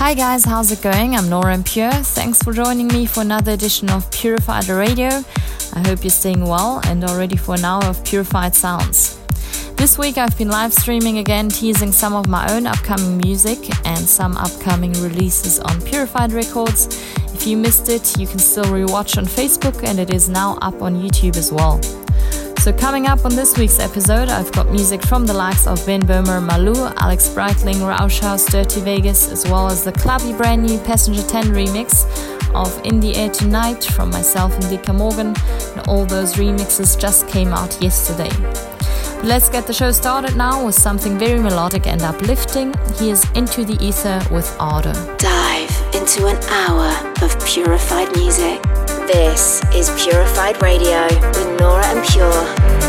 Hi guys, how's it going? I'm Nora En Pure. Thanks for joining me for another edition of Purified Radio. I hope you're staying well and are ready for an hour of purified sounds. This week I've been live streaming again, teasing some of my own upcoming music and some upcoming releases on Purified Records. If you missed it, you can still rewatch on Facebook and it is now up on YouTube as well. So, coming up on this week's episode, I've got music from the likes of Ben Böhmer, Malou, Alex Breitling, Rauschhaus, Dirty Vegas, as well as the clubby brand new Passenger 10 remix of In the Air Tonight from myself and Dika Morgan. And all those remixes just came out yesterday. But let's get the show started now with something very melodic and uplifting. Here's Into the Ether with Ardor. Dive into an hour of purified music. This is Purified Radio with Nora En Pure.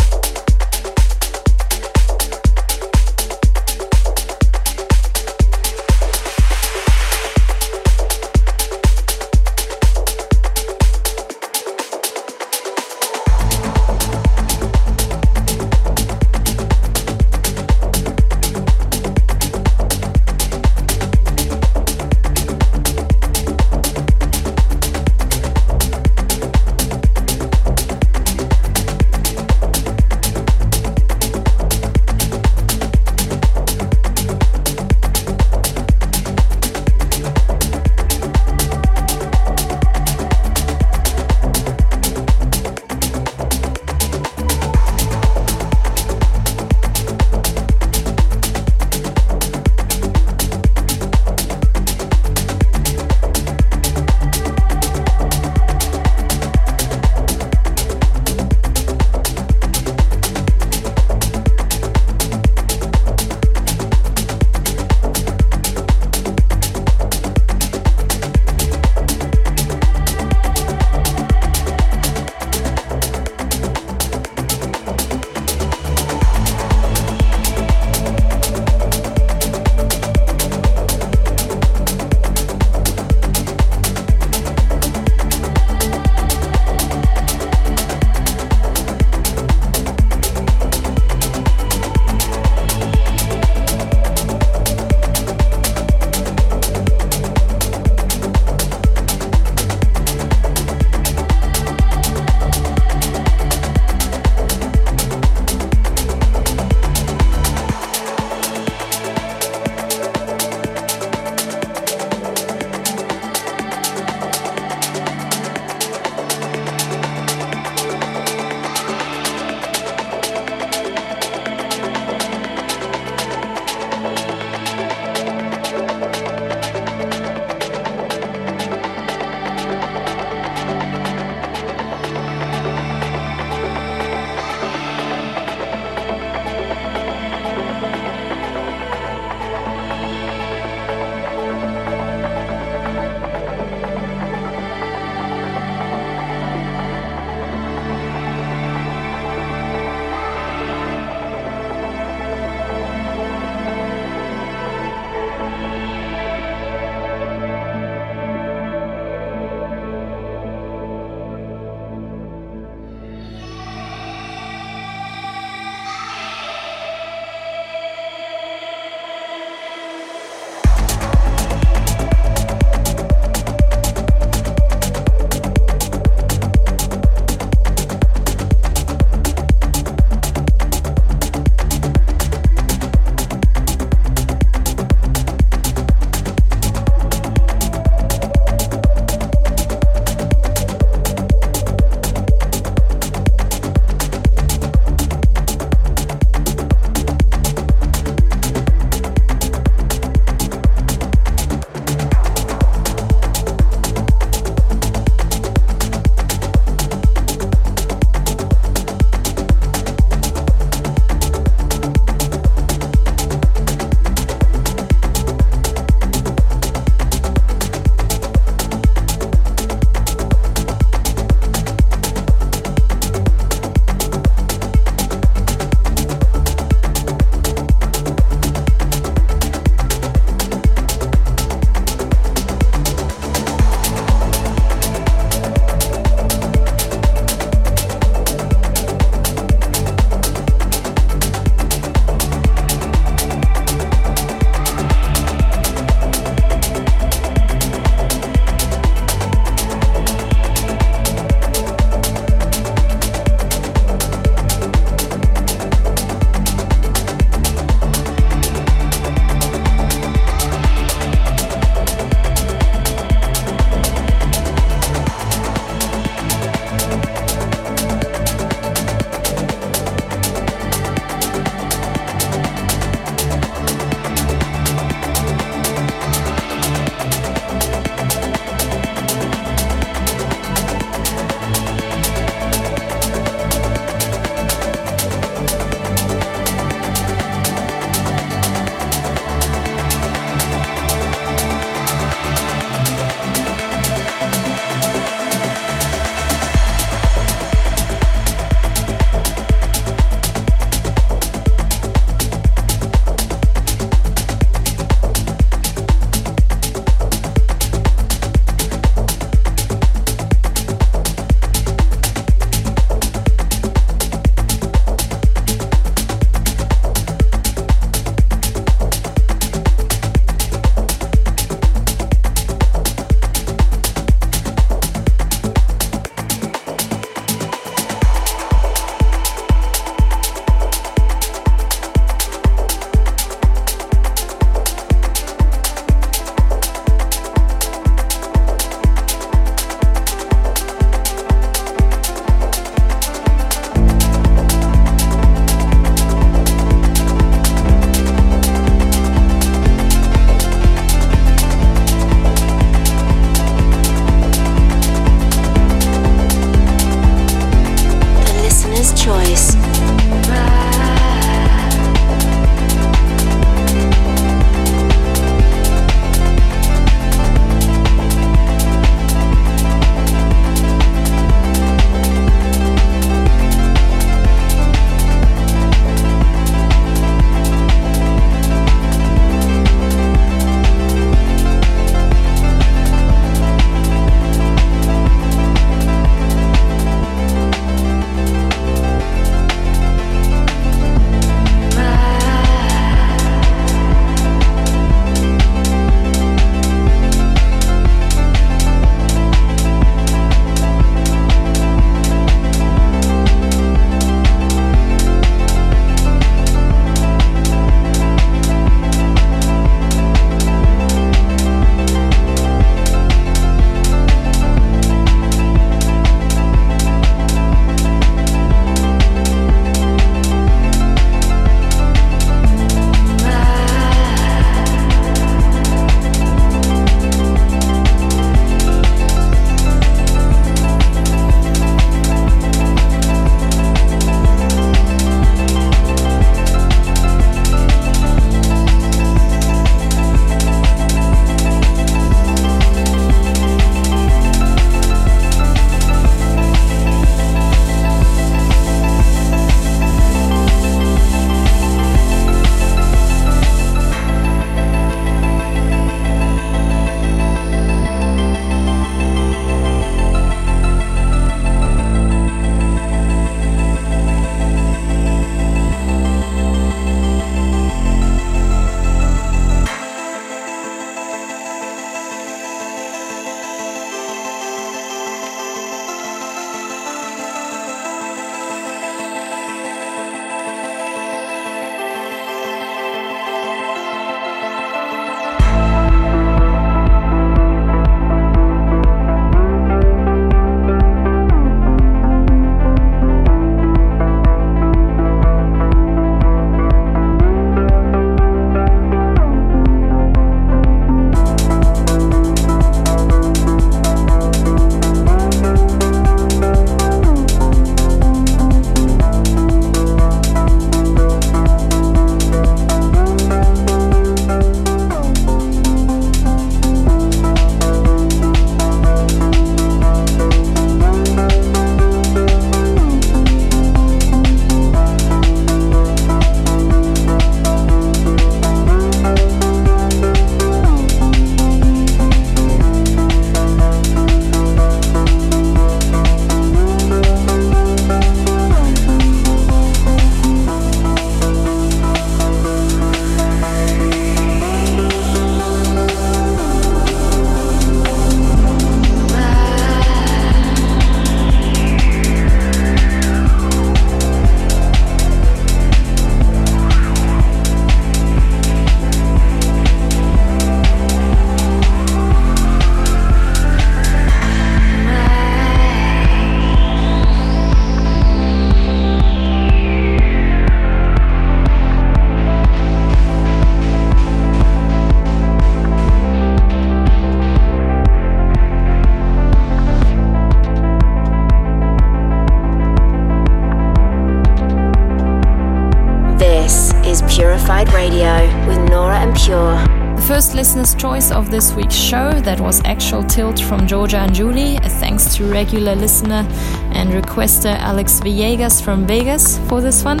Listener's choice of this week's show, that was Actual Tilt from Georgia and Julie. Thanks to regular listener and requester Alex Villegas from Vegas for this one.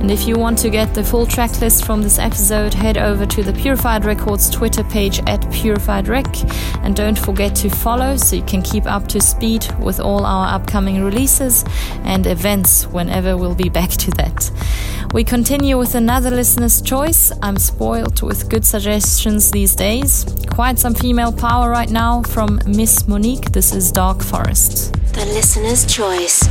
And if you want to get the full track list from this episode, head over to the Purified Records Twitter page at Purified Rec. And don't forget to follow so you can keep up to speed with all our upcoming releases and events whenever we'll be back to that. We continue with another listener's choice. I'm spoiled with good suggestions these days. Quite some female power right now from Miss Monique. This is Dark Forest. The listener's choice.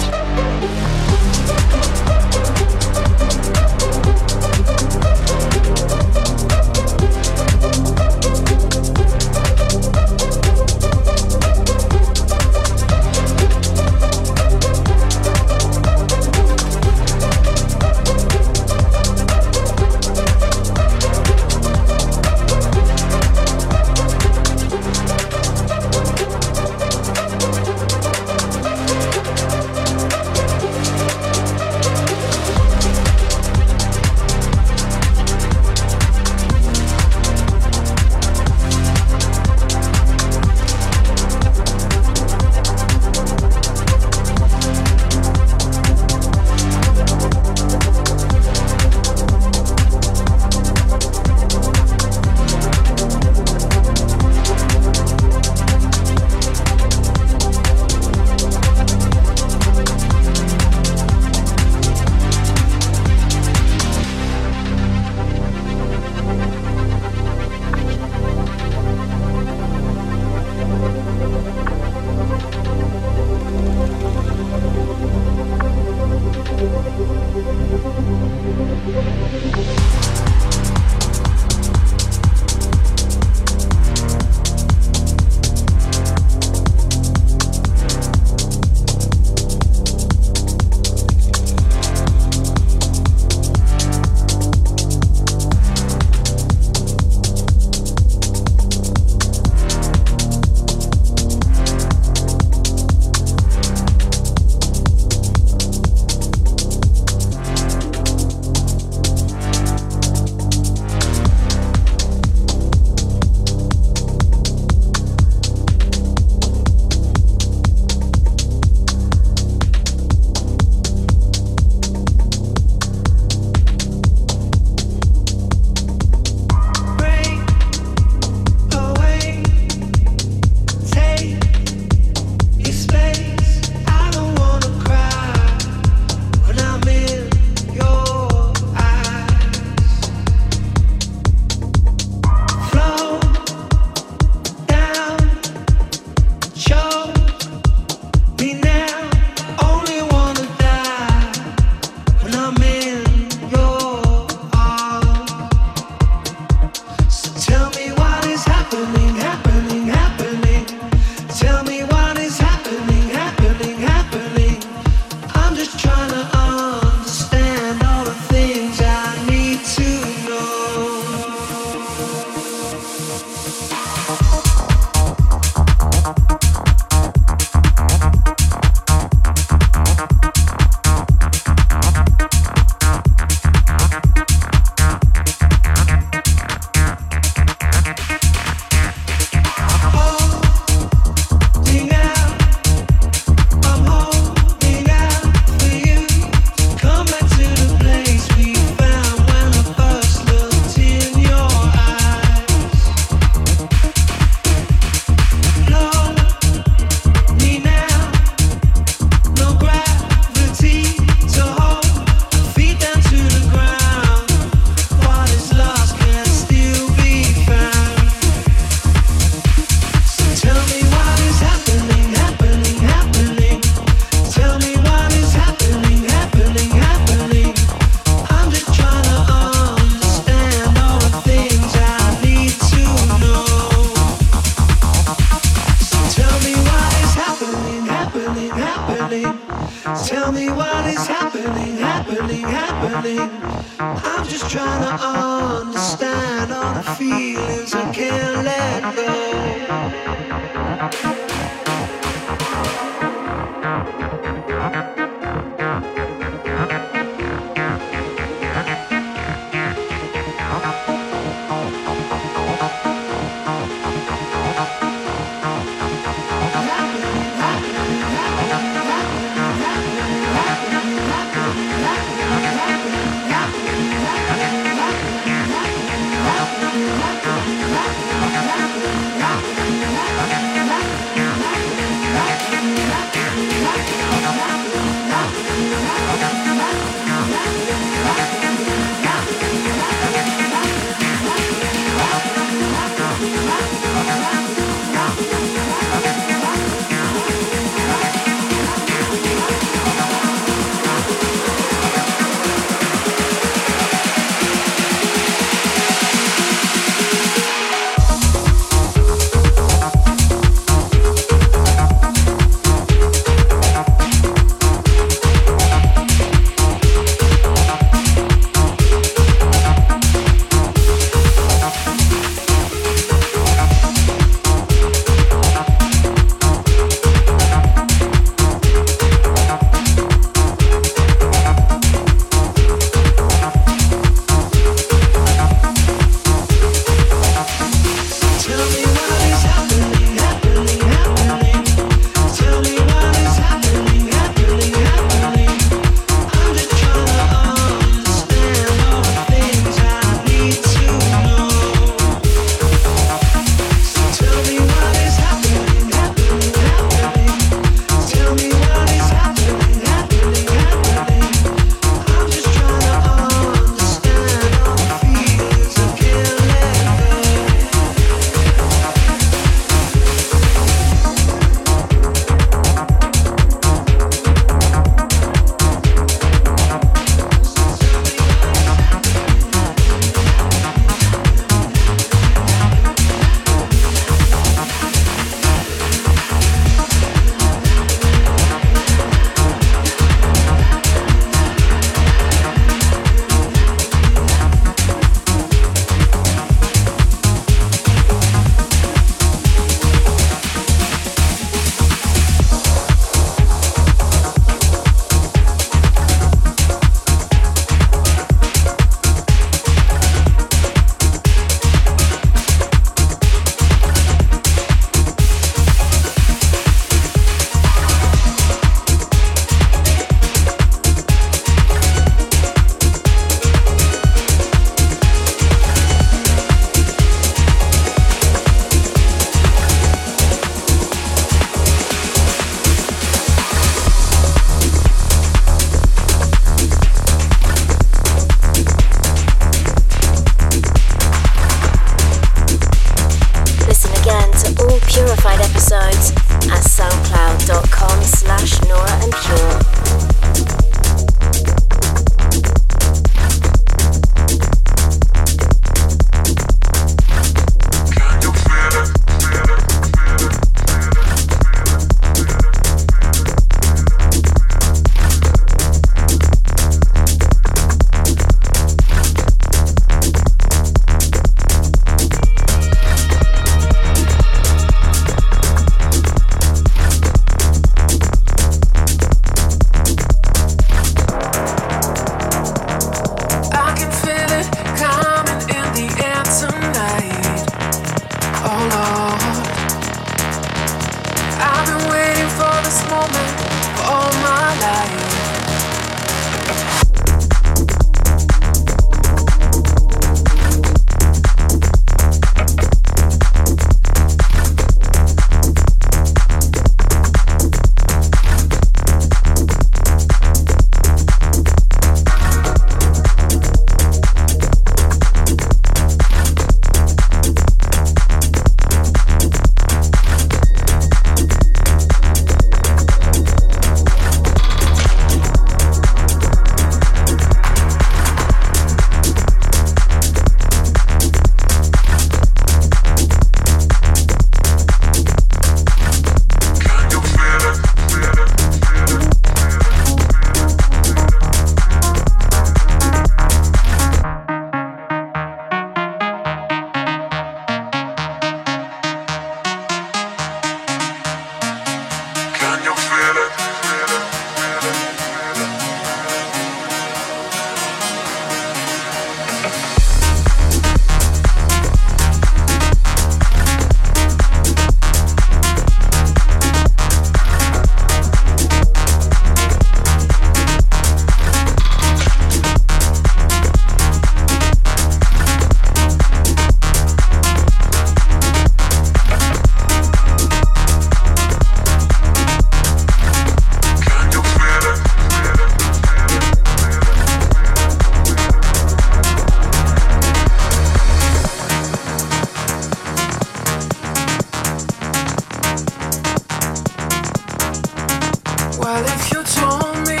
If you told me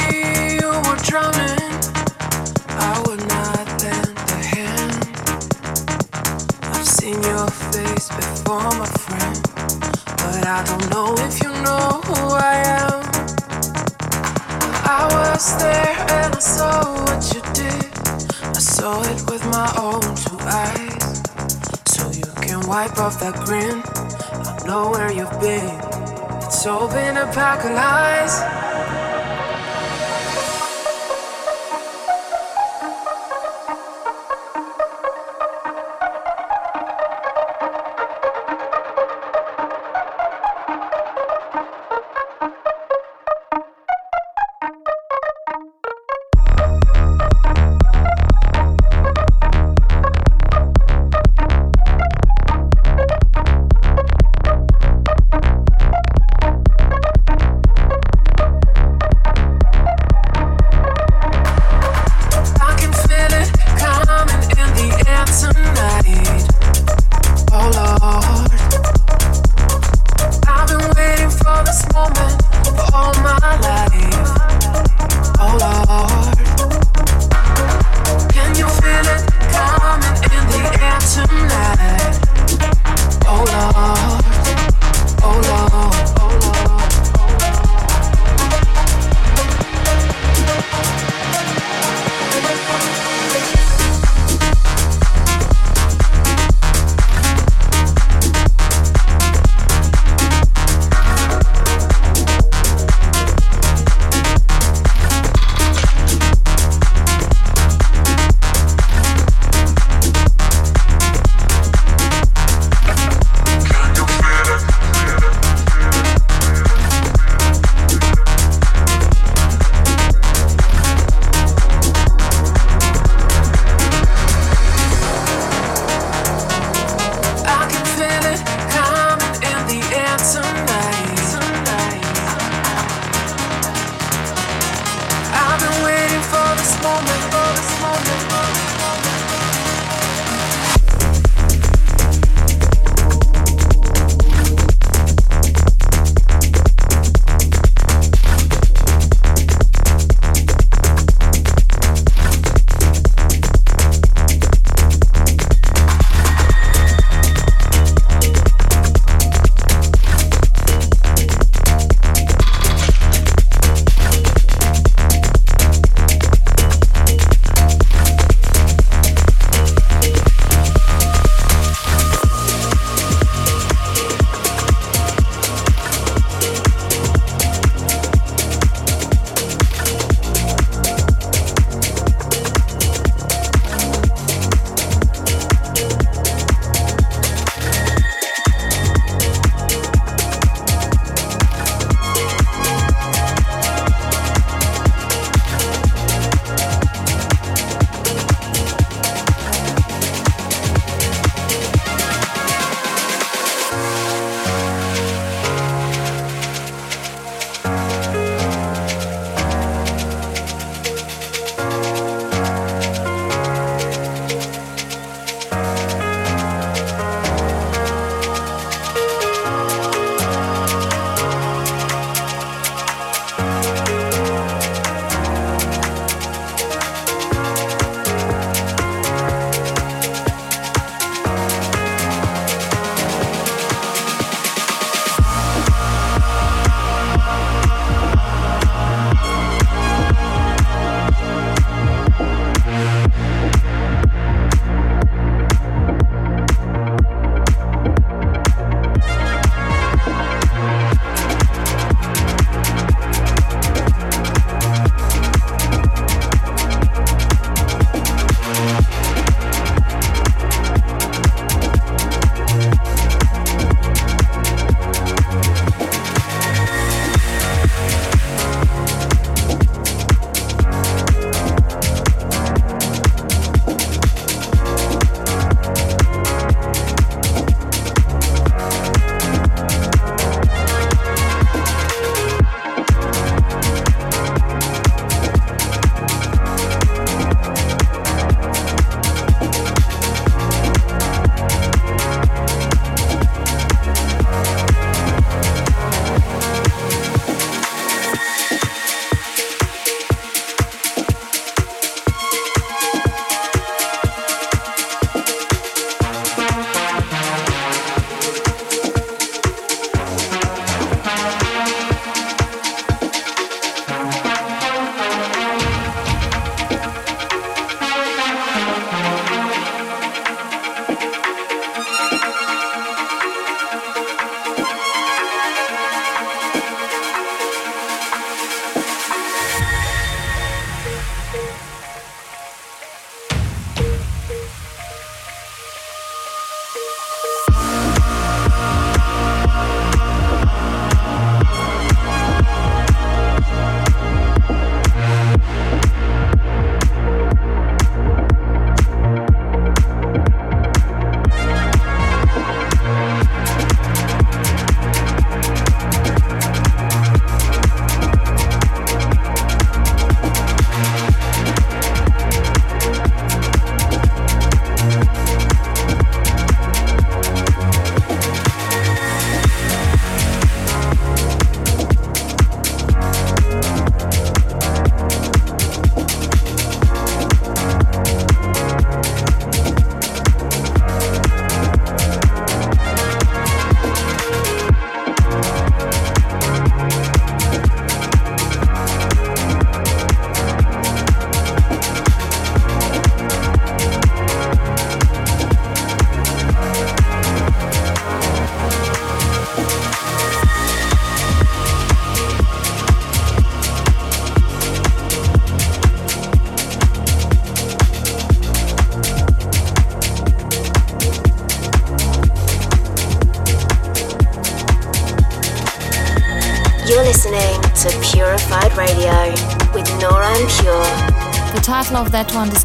you were drowning? I would not lend a hand. I've seen your face before, my friend, but I don't know if you know who I am. I was there and I saw what you did. I saw it with my own two eyes. So you can wipe off that grin. I know where you've been. It's all been a pack of lies.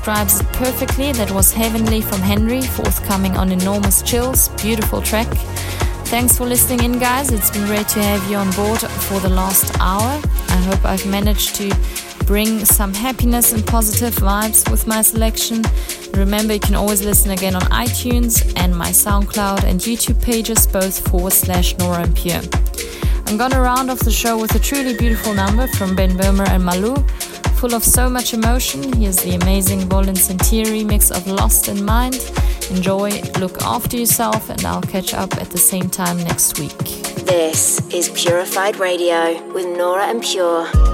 Describes it perfectly. That was Heavenly from Henry, forthcoming on Enormous Chills. Beautiful track. Thanks for listening in, guys. It's been great to have you on board for the last hour. I hope I've managed to bring some happiness and positive vibes with my selection. Remember, you can always listen again on iTunes and my SoundCloud and YouTube pages, both forward slash Nora En Pure. I'm gonna round off the show with a truly beautiful number from Ben Böhmer and Malou, full of so much emotion. Here's the amazing Volin Sentier remix of Lost in Mind. Enjoy, look after yourself, and I'll catch up at the same time next week. This is Purified Radio with Nora En Pure.